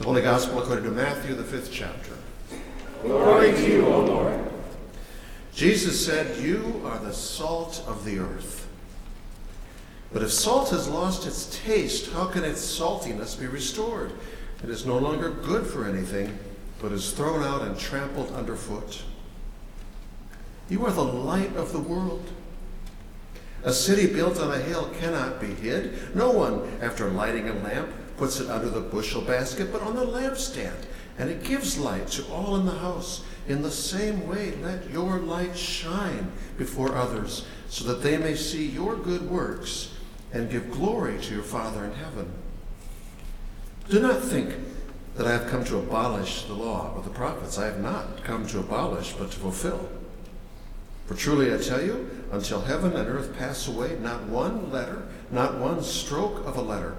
The Holy Gospel according to Matthew, the fifth chapter. Glory to you, O Lord. Jesus said, You are the salt of the earth. But if salt has lost its taste, how can its saltiness be restored? It is no longer good for anything, but is thrown out and trampled underfoot. You are the light of the world. A city built on a hill cannot be hid. No one, after lighting a lamp, puts it under the bushel basket, but on the lampstand, and it gives light to all in the house. In the same way, let your light shine before others, so that they may see your good works and give glory to your Father in heaven. Do not think that I have come to abolish the law or the prophets. I have not come to abolish, but to fulfill. For truly I tell you, until heaven and earth pass away, not one letter, not one stroke of a letter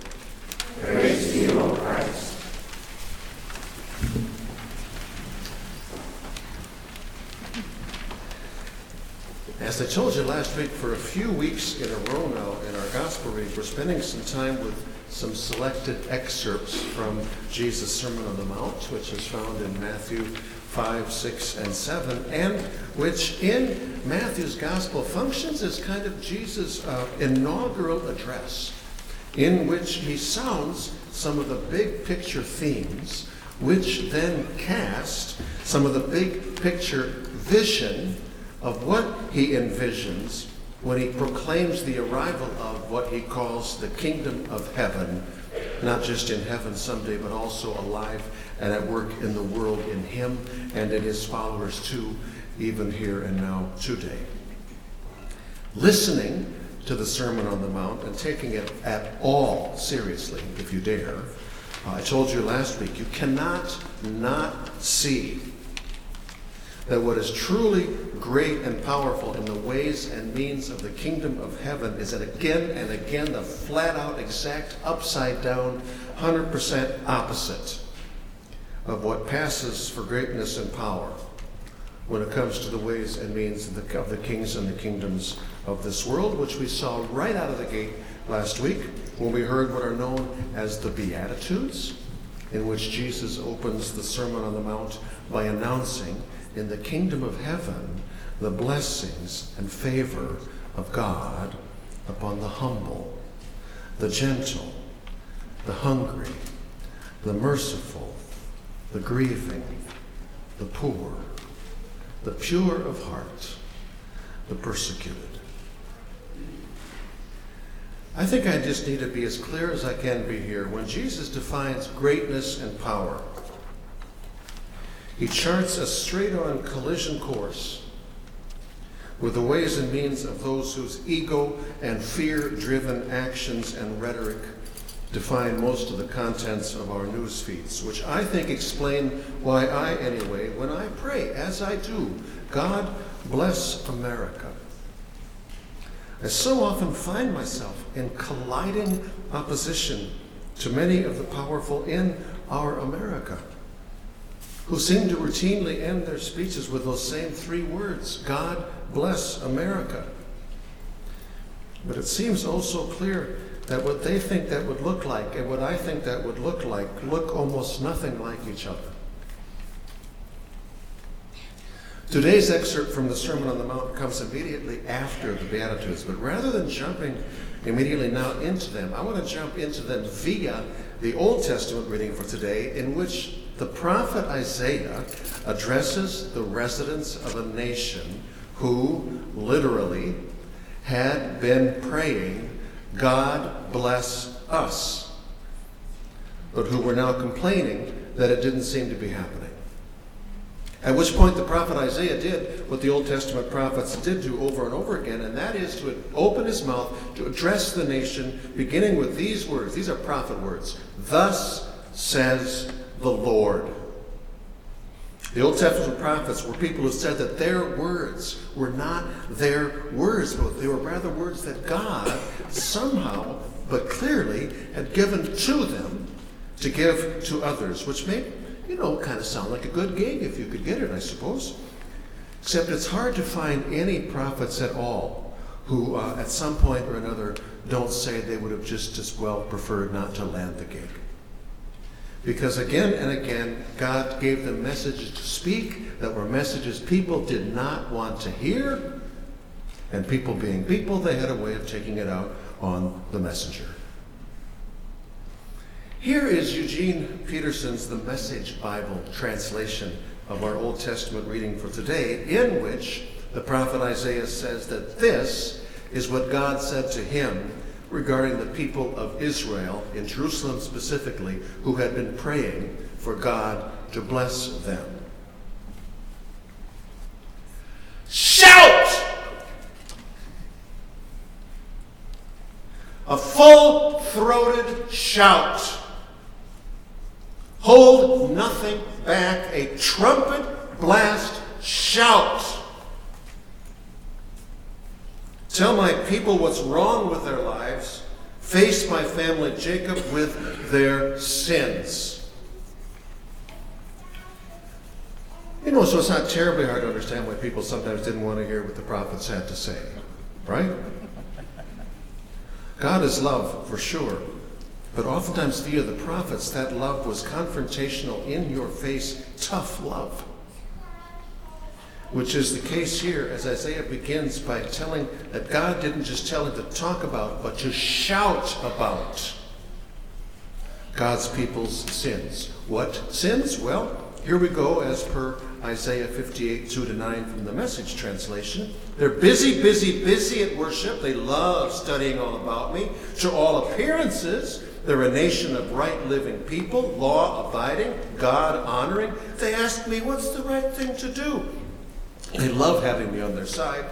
Praise to you, O Christ. As I told you last week, for a few weeks in a row now in our gospel reading, we're spending some time with some selected excerpts from Jesus' Sermon on the Mount, which is found in Matthew 5, 6, and 7, and which in Matthew's gospel functions as kind of Jesus' uh, inaugural address, in which he sounds some of the big picture themes, which then cast some of the big picture vision of what he envisions when he proclaims the arrival of what he calls the kingdom of heaven, not just in heaven someday, but also alive and at work in the world in him and in his followers too, even here and now today. Listening to the Sermon on the Mount and taking it at all seriously, if you dare, uh, I told you last week, you cannot not see that what is truly great and powerful in the ways and means of the kingdom of heaven is that again and again the flat out, exact, upside down, 100% opposite of what passes for greatness and power when it comes to the ways and means of the, of the kings and the kingdoms of this world, which we saw right out of the gate last week when we heard what are known as the Beatitudes, in which Jesus opens the Sermon on the Mount by announcing in the kingdom of heaven the blessings and favor of God upon the humble, the gentle, the hungry, the merciful, the grieving, the poor, the pure of heart, the persecuted. I think I just need to be as clear as I can be here. When Jesus defines greatness and power, he charts a straight on collision course with the ways and means of those whose ego and fear driven actions and rhetoric define most of the contents of our news feeds, which I think explain why I, anyway, when I pray, as I do, God bless America. I so often find myself in colliding opposition to many of the powerful in our America who seem to routinely end their speeches with those same three words God bless America. But it seems also clear that what they think that would look like and what I think that would look like look almost nothing like each other. Today's excerpt from the Sermon on the Mount comes immediately after the Beatitudes, but rather than jumping immediately now into them, I want to jump into them via the Old Testament reading for today, in which the prophet Isaiah addresses the residents of a nation who literally had been praying, God bless us, but who were now complaining that it didn't seem to be happening. At which point the prophet Isaiah did what the Old Testament prophets did do over and over again, and that is to open his mouth to address the nation, beginning with these words. These are prophet words. Thus says the Lord. The Old Testament prophets were people who said that their words were not their words, but they were rather words that God somehow, but clearly, had given to them to give to others, which may, you know, kind of sound like a good gig if you could get it, I suppose. Except it's hard to find any prophets at all who, uh, at some point or another, don't say they would have just as well preferred not to land the gig. Because again and again, God gave them messages to speak that were messages people did not want to hear. And people being people, they had a way of taking it out on the messenger. Here is Eugene Peterson's The Message Bible translation of our Old Testament reading for today, in which the prophet Isaiah says that this is what God said to him regarding the people of Israel, in Jerusalem specifically, who had been praying for God to bless them. Shout! A full throated shout. Hold nothing back, a trumpet blast shout. Tell my people what's wrong with their lives. Face my family, Jacob, with their sins. You know, so it's not terribly hard to understand why people sometimes didn't want to hear what the prophets had to say, right? God is love, for sure. But oftentimes, via the prophets, that love was confrontational, in your face, tough love. Which is the case here as Isaiah begins by telling that God didn't just tell him to talk about, but to shout about God's people's sins. What sins? Well, here we go as per Isaiah 58, 2 to 9 from the message translation. They're busy, busy, busy at worship. They love studying all about me. To all appearances, they're a nation of right living people, law abiding, God honoring. They ask me, what's the right thing to do? They love having me on their side.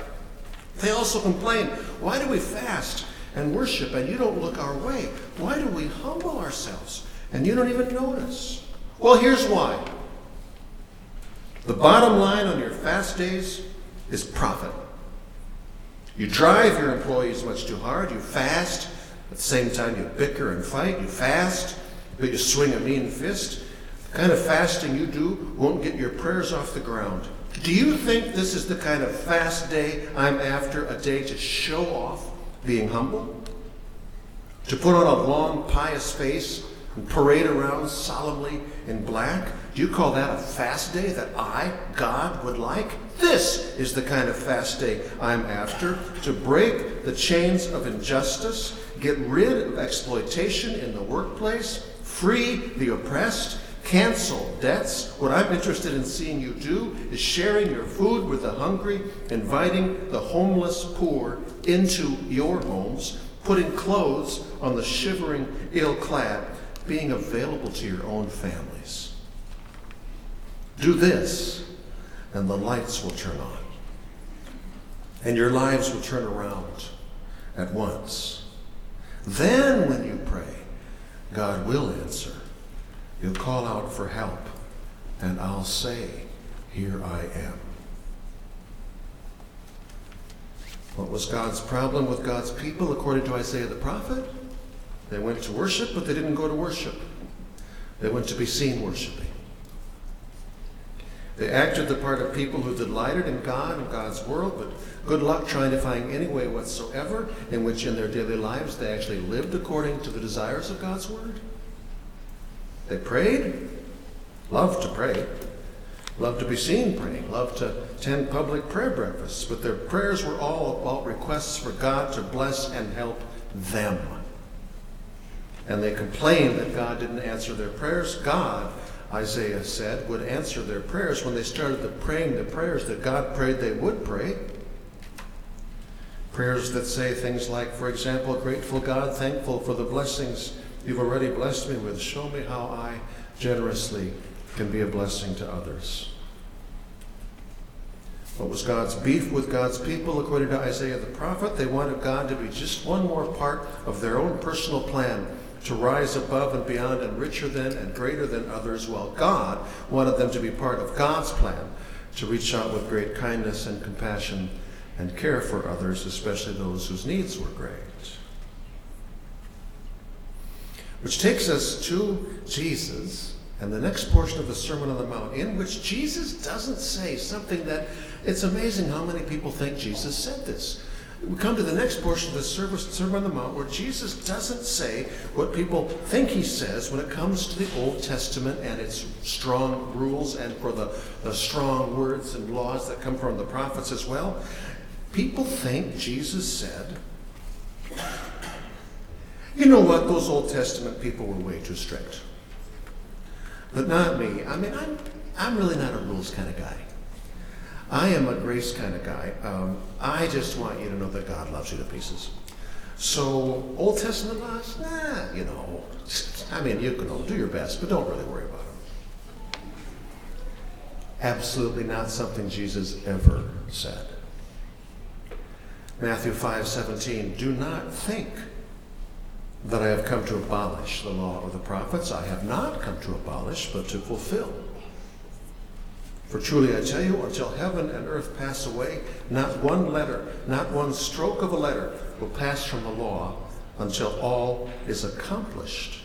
They also complain, why do we fast and worship and you don't look our way? Why do we humble ourselves and you don't even notice? Well, here's why. The bottom line on your fast days is profit. You drive your employees much too hard, you fast, at the same time, you bicker and fight, you fast, but you swing a mean fist. The kind of fasting you do won't get your prayers off the ground. Do you think this is the kind of fast day I'm after, a day to show off being humble? To put on a long, pious face and parade around solemnly in black? Do you call that a fast day that I, God, would like? This is the kind of fast day I'm after to break the chains of injustice get rid of exploitation in the workplace, free the oppressed, cancel debts. What I'm interested in seeing you do is sharing your food with the hungry, inviting the homeless poor into your homes, putting clothes on the shivering, ill clad, being available to your own families. Do this, and the lights will turn on, and your lives will turn around at once. Then, when you pray, God will answer. You'll call out for help, and I'll say, Here I am. What was God's problem with God's people, according to Isaiah the prophet? They went to worship, but they didn't go to worship. They went to be seen worshiping. They acted the part of people who delighted in God and God's world, but good luck trying to find any way whatsoever in which in their daily lives they actually lived according to the desires of God's word. They prayed, loved to pray, loved to be seen praying, loved to attend public prayer breakfasts, but their prayers were all about requests for God to bless and help them. And they complained that God didn't answer their prayers. God Isaiah said, would answer their prayers when they started the praying the prayers that God prayed they would pray. Prayers that say things like, for example, grateful God, thankful for the blessings you've already blessed me with. Show me how I generously can be a blessing to others. What was God's beef with God's people, according to Isaiah the prophet? They wanted God to be just one more part of their own personal plan to rise above and beyond and richer than and greater than others, while God wanted them to be part of God's plan to reach out with great kindness and compassion and care for others, especially those whose needs were great. Which takes us to Jesus and the next portion of the Sermon on the Mount, in which Jesus doesn't say something that it's amazing how many people think Jesus said this. We come to the next portion of the service, Sermon on the Mount where Jesus doesn't say what people think he says when it comes to the Old Testament and its strong rules and for the, the strong words and laws that come from the prophets as well. People think Jesus said, you know what, those Old Testament people were way too strict. But not me. I mean, I'm, I'm really not a rules kind of guy. I am a grace kind of guy. Um, I just want you to know that God loves you to pieces. So, Old Testament laws, nah, you know. I mean, you can do your best, but don't really worry about them. Absolutely not something Jesus ever said. Matthew 5 17, do not think that I have come to abolish the law or the prophets. I have not come to abolish, but to fulfill. For truly I tell you, until heaven and earth pass away, not one letter, not one stroke of a letter will pass from the law until all is accomplished.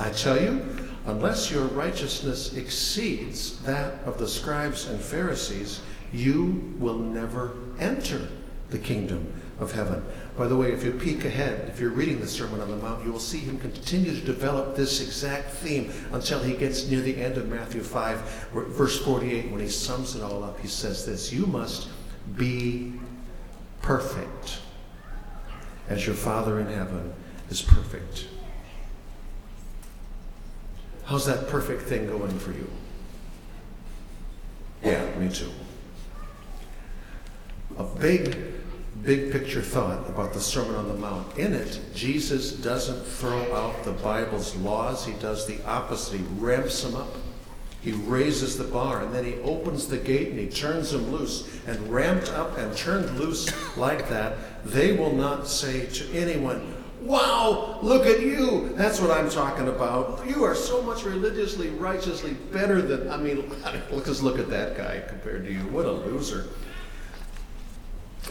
I tell you, unless your righteousness exceeds that of the scribes and Pharisees, you will never enter the kingdom of heaven. By the way, if you peek ahead, if you're reading the Sermon on the Mount, you will see him continue to develop this exact theme until he gets near the end of Matthew 5, verse 48. When he sums it all up, he says this You must be perfect as your Father in heaven is perfect. How's that perfect thing going for you? Yeah, me too. A big big picture thought about the Sermon on the Mount. In it, Jesus doesn't throw out the Bible's laws, he does the opposite. He ramps them up. He raises the bar and then he opens the gate and he turns them loose. And ramped up and turned loose like that, they will not say to anyone, Wow, look at you. That's what I'm talking about. You are so much religiously, righteously better than, I mean, just look at that guy compared to you. What a loser.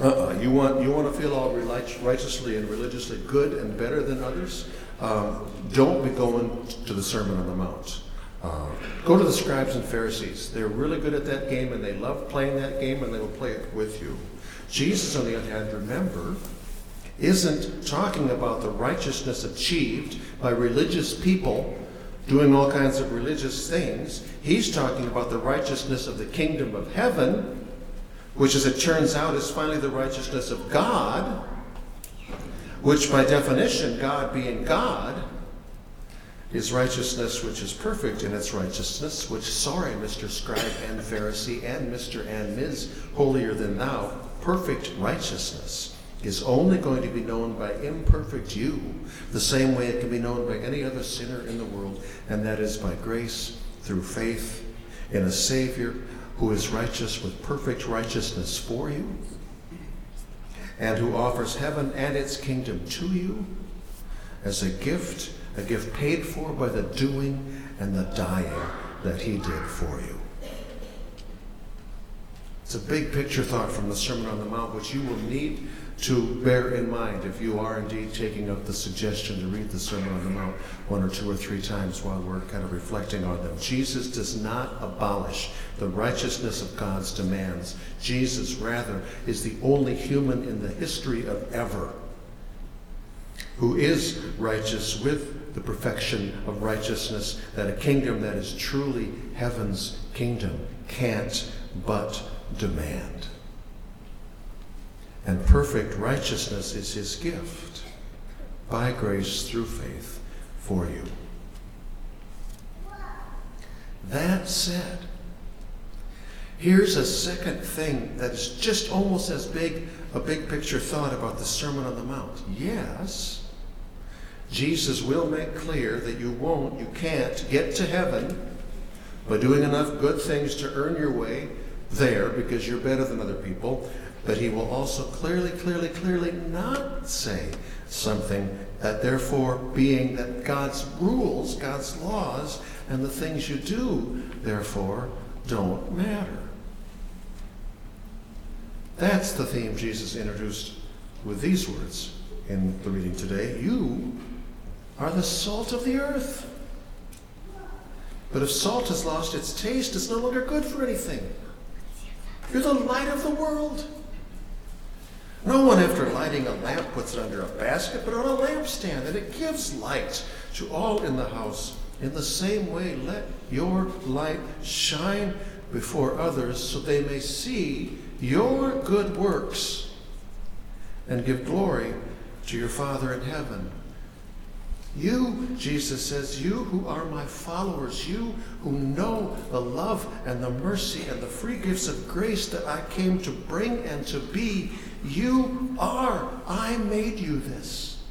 Uh-uh. You want you want to feel all righteously and religiously good and better than others? Um, don't be going to the Sermon on the Mount. Uh, go to the scribes and Pharisees. They're really good at that game and they love playing that game and they will play it with you. Jesus, on the other hand, remember, isn't talking about the righteousness achieved by religious people doing all kinds of religious things. He's talking about the righteousness of the kingdom of heaven which, as it turns out, is finally the righteousness of God, which, by definition, God being God, is righteousness which is perfect in its righteousness, which, sorry, Mr. Scribe and Pharisee and Mr. and Ms. Holier than thou, perfect righteousness is only going to be known by imperfect you, the same way it can be known by any other sinner in the world, and that is by grace through faith in a Savior who is righteous with perfect righteousness for you, and who offers heaven and its kingdom to you as a gift, a gift paid for by the doing and the dying that he did for you. It's a big picture thought from the Sermon on the Mount, which you will need to bear in mind if you are indeed taking up the suggestion to read the Sermon on the Mount one or two or three times while we're kind of reflecting on them. Jesus does not abolish the righteousness of God's demands. Jesus, rather, is the only human in the history of ever who is righteous with the perfection of righteousness that a kingdom that is truly heaven's kingdom can't but demand and perfect righteousness is his gift by grace through faith for you. That said, here's a second thing that is just almost as big a big picture thought about the Sermon on the Mount. Yes, Jesus will make clear that you won't, you can't get to heaven by doing enough good things to earn your way there because you're better than other people but he will also clearly, clearly, clearly not say something that therefore, being that God's rules, God's laws, and the things you do, therefore, don't matter. That's the theme Jesus introduced with these words in the reading today. You are the salt of the earth. But if salt has lost its taste, it's no longer good for anything. You're the light of the world. No one, after lighting a lamp, puts it under a basket, but on a lampstand, and it gives light to all in the house. In the same way, let your light shine before others so they may see your good works and give glory to your Father in heaven. You, Jesus says, you who are my followers, you who know the love and the mercy and the free gifts of grace that I came to bring and to be, you are. I made you this.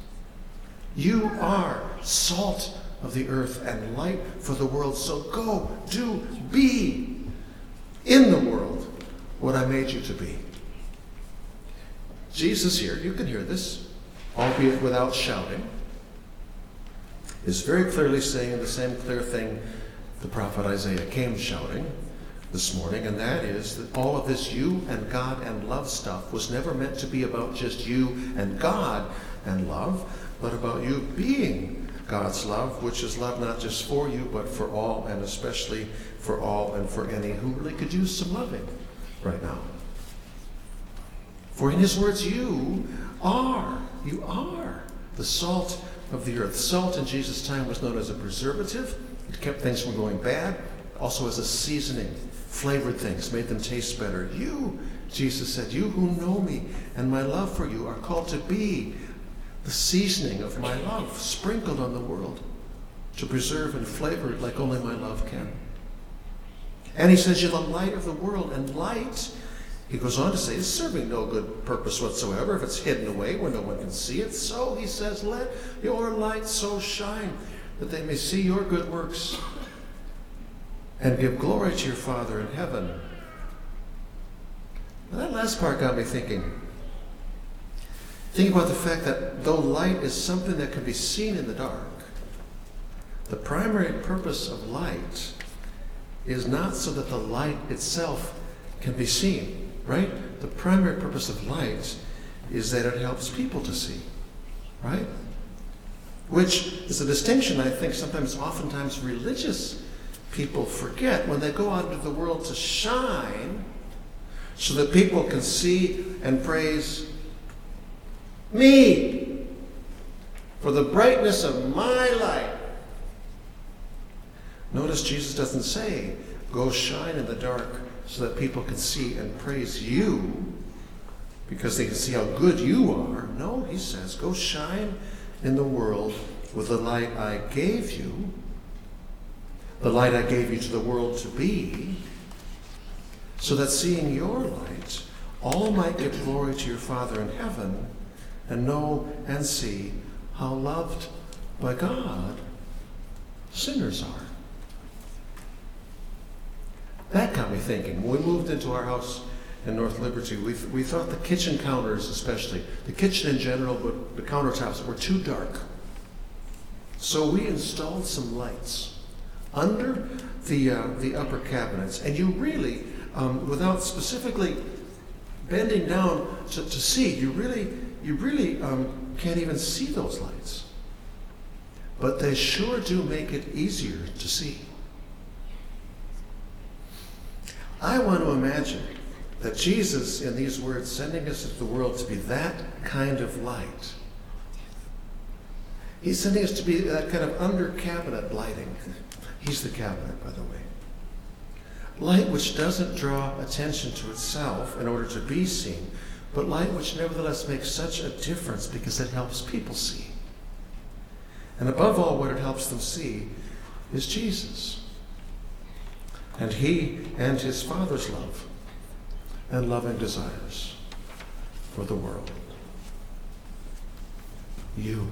You are salt of the earth and light for the world. So go, do, be in the world what I made you to be. Jesus here, you can hear this, albeit without shouting is very clearly saying the same clear thing the prophet Isaiah came shouting this morning, and that is that all of this you and God and love stuff was never meant to be about just you and God and love, but about you being God's love, which is love not just for you, but for all, and especially for all and for any who really could use some loving right now. For in his words, you are, you are the salt of the earth. Salt in Jesus' time was known as a preservative. It kept things from going bad. Also as a seasoning, flavored things, made them taste better. You, Jesus said, you who know me and my love for you are called to be the seasoning of my love sprinkled on the world to preserve and flavor it like only my love can. And he says, You're the light of the world, and light he goes on to say, is serving no good purpose whatsoever if it's hidden away where no one can see it. So, he says, let your light so shine that they may see your good works and give glory to your Father in heaven. Now, that last part got me thinking. Think about the fact that though light is something that can be seen in the dark, the primary purpose of light is not so that the light itself can be seen right? The primary purpose of light is that it helps people to see, right? Which is a distinction I think sometimes, oftentimes, religious people forget when they go out into the world to shine so that people can see and praise me for the brightness of my light. Notice Jesus doesn't say, go shine in the dark so that people can see and praise you because they can see how good you are. No, he says, go shine in the world with the light I gave you, the light I gave you to the world to be, so that seeing your light, all might give glory to your Father in heaven and know and see how loved by God sinners are. That got me thinking. When we moved into our house in North Liberty, we, we thought the kitchen counters, especially, the kitchen in general, but the countertops were too dark. So we installed some lights under the, uh, the upper cabinets, and you really, um, without specifically bending down to, to see, you really, you really um, can't even see those lights. But they sure do make it easier to see. I want to imagine that Jesus, in these words, sending us into the world to be that kind of light. He's sending us to be that kind of under cabinet lighting. He's the cabinet, by the way. Light which doesn't draw attention to itself in order to be seen, but light which nevertheless makes such a difference because it helps people see. And above all, what it helps them see is Jesus and he and his Father's love and loving desires for the world. You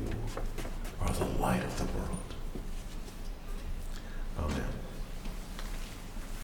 are the light of the world. Amen.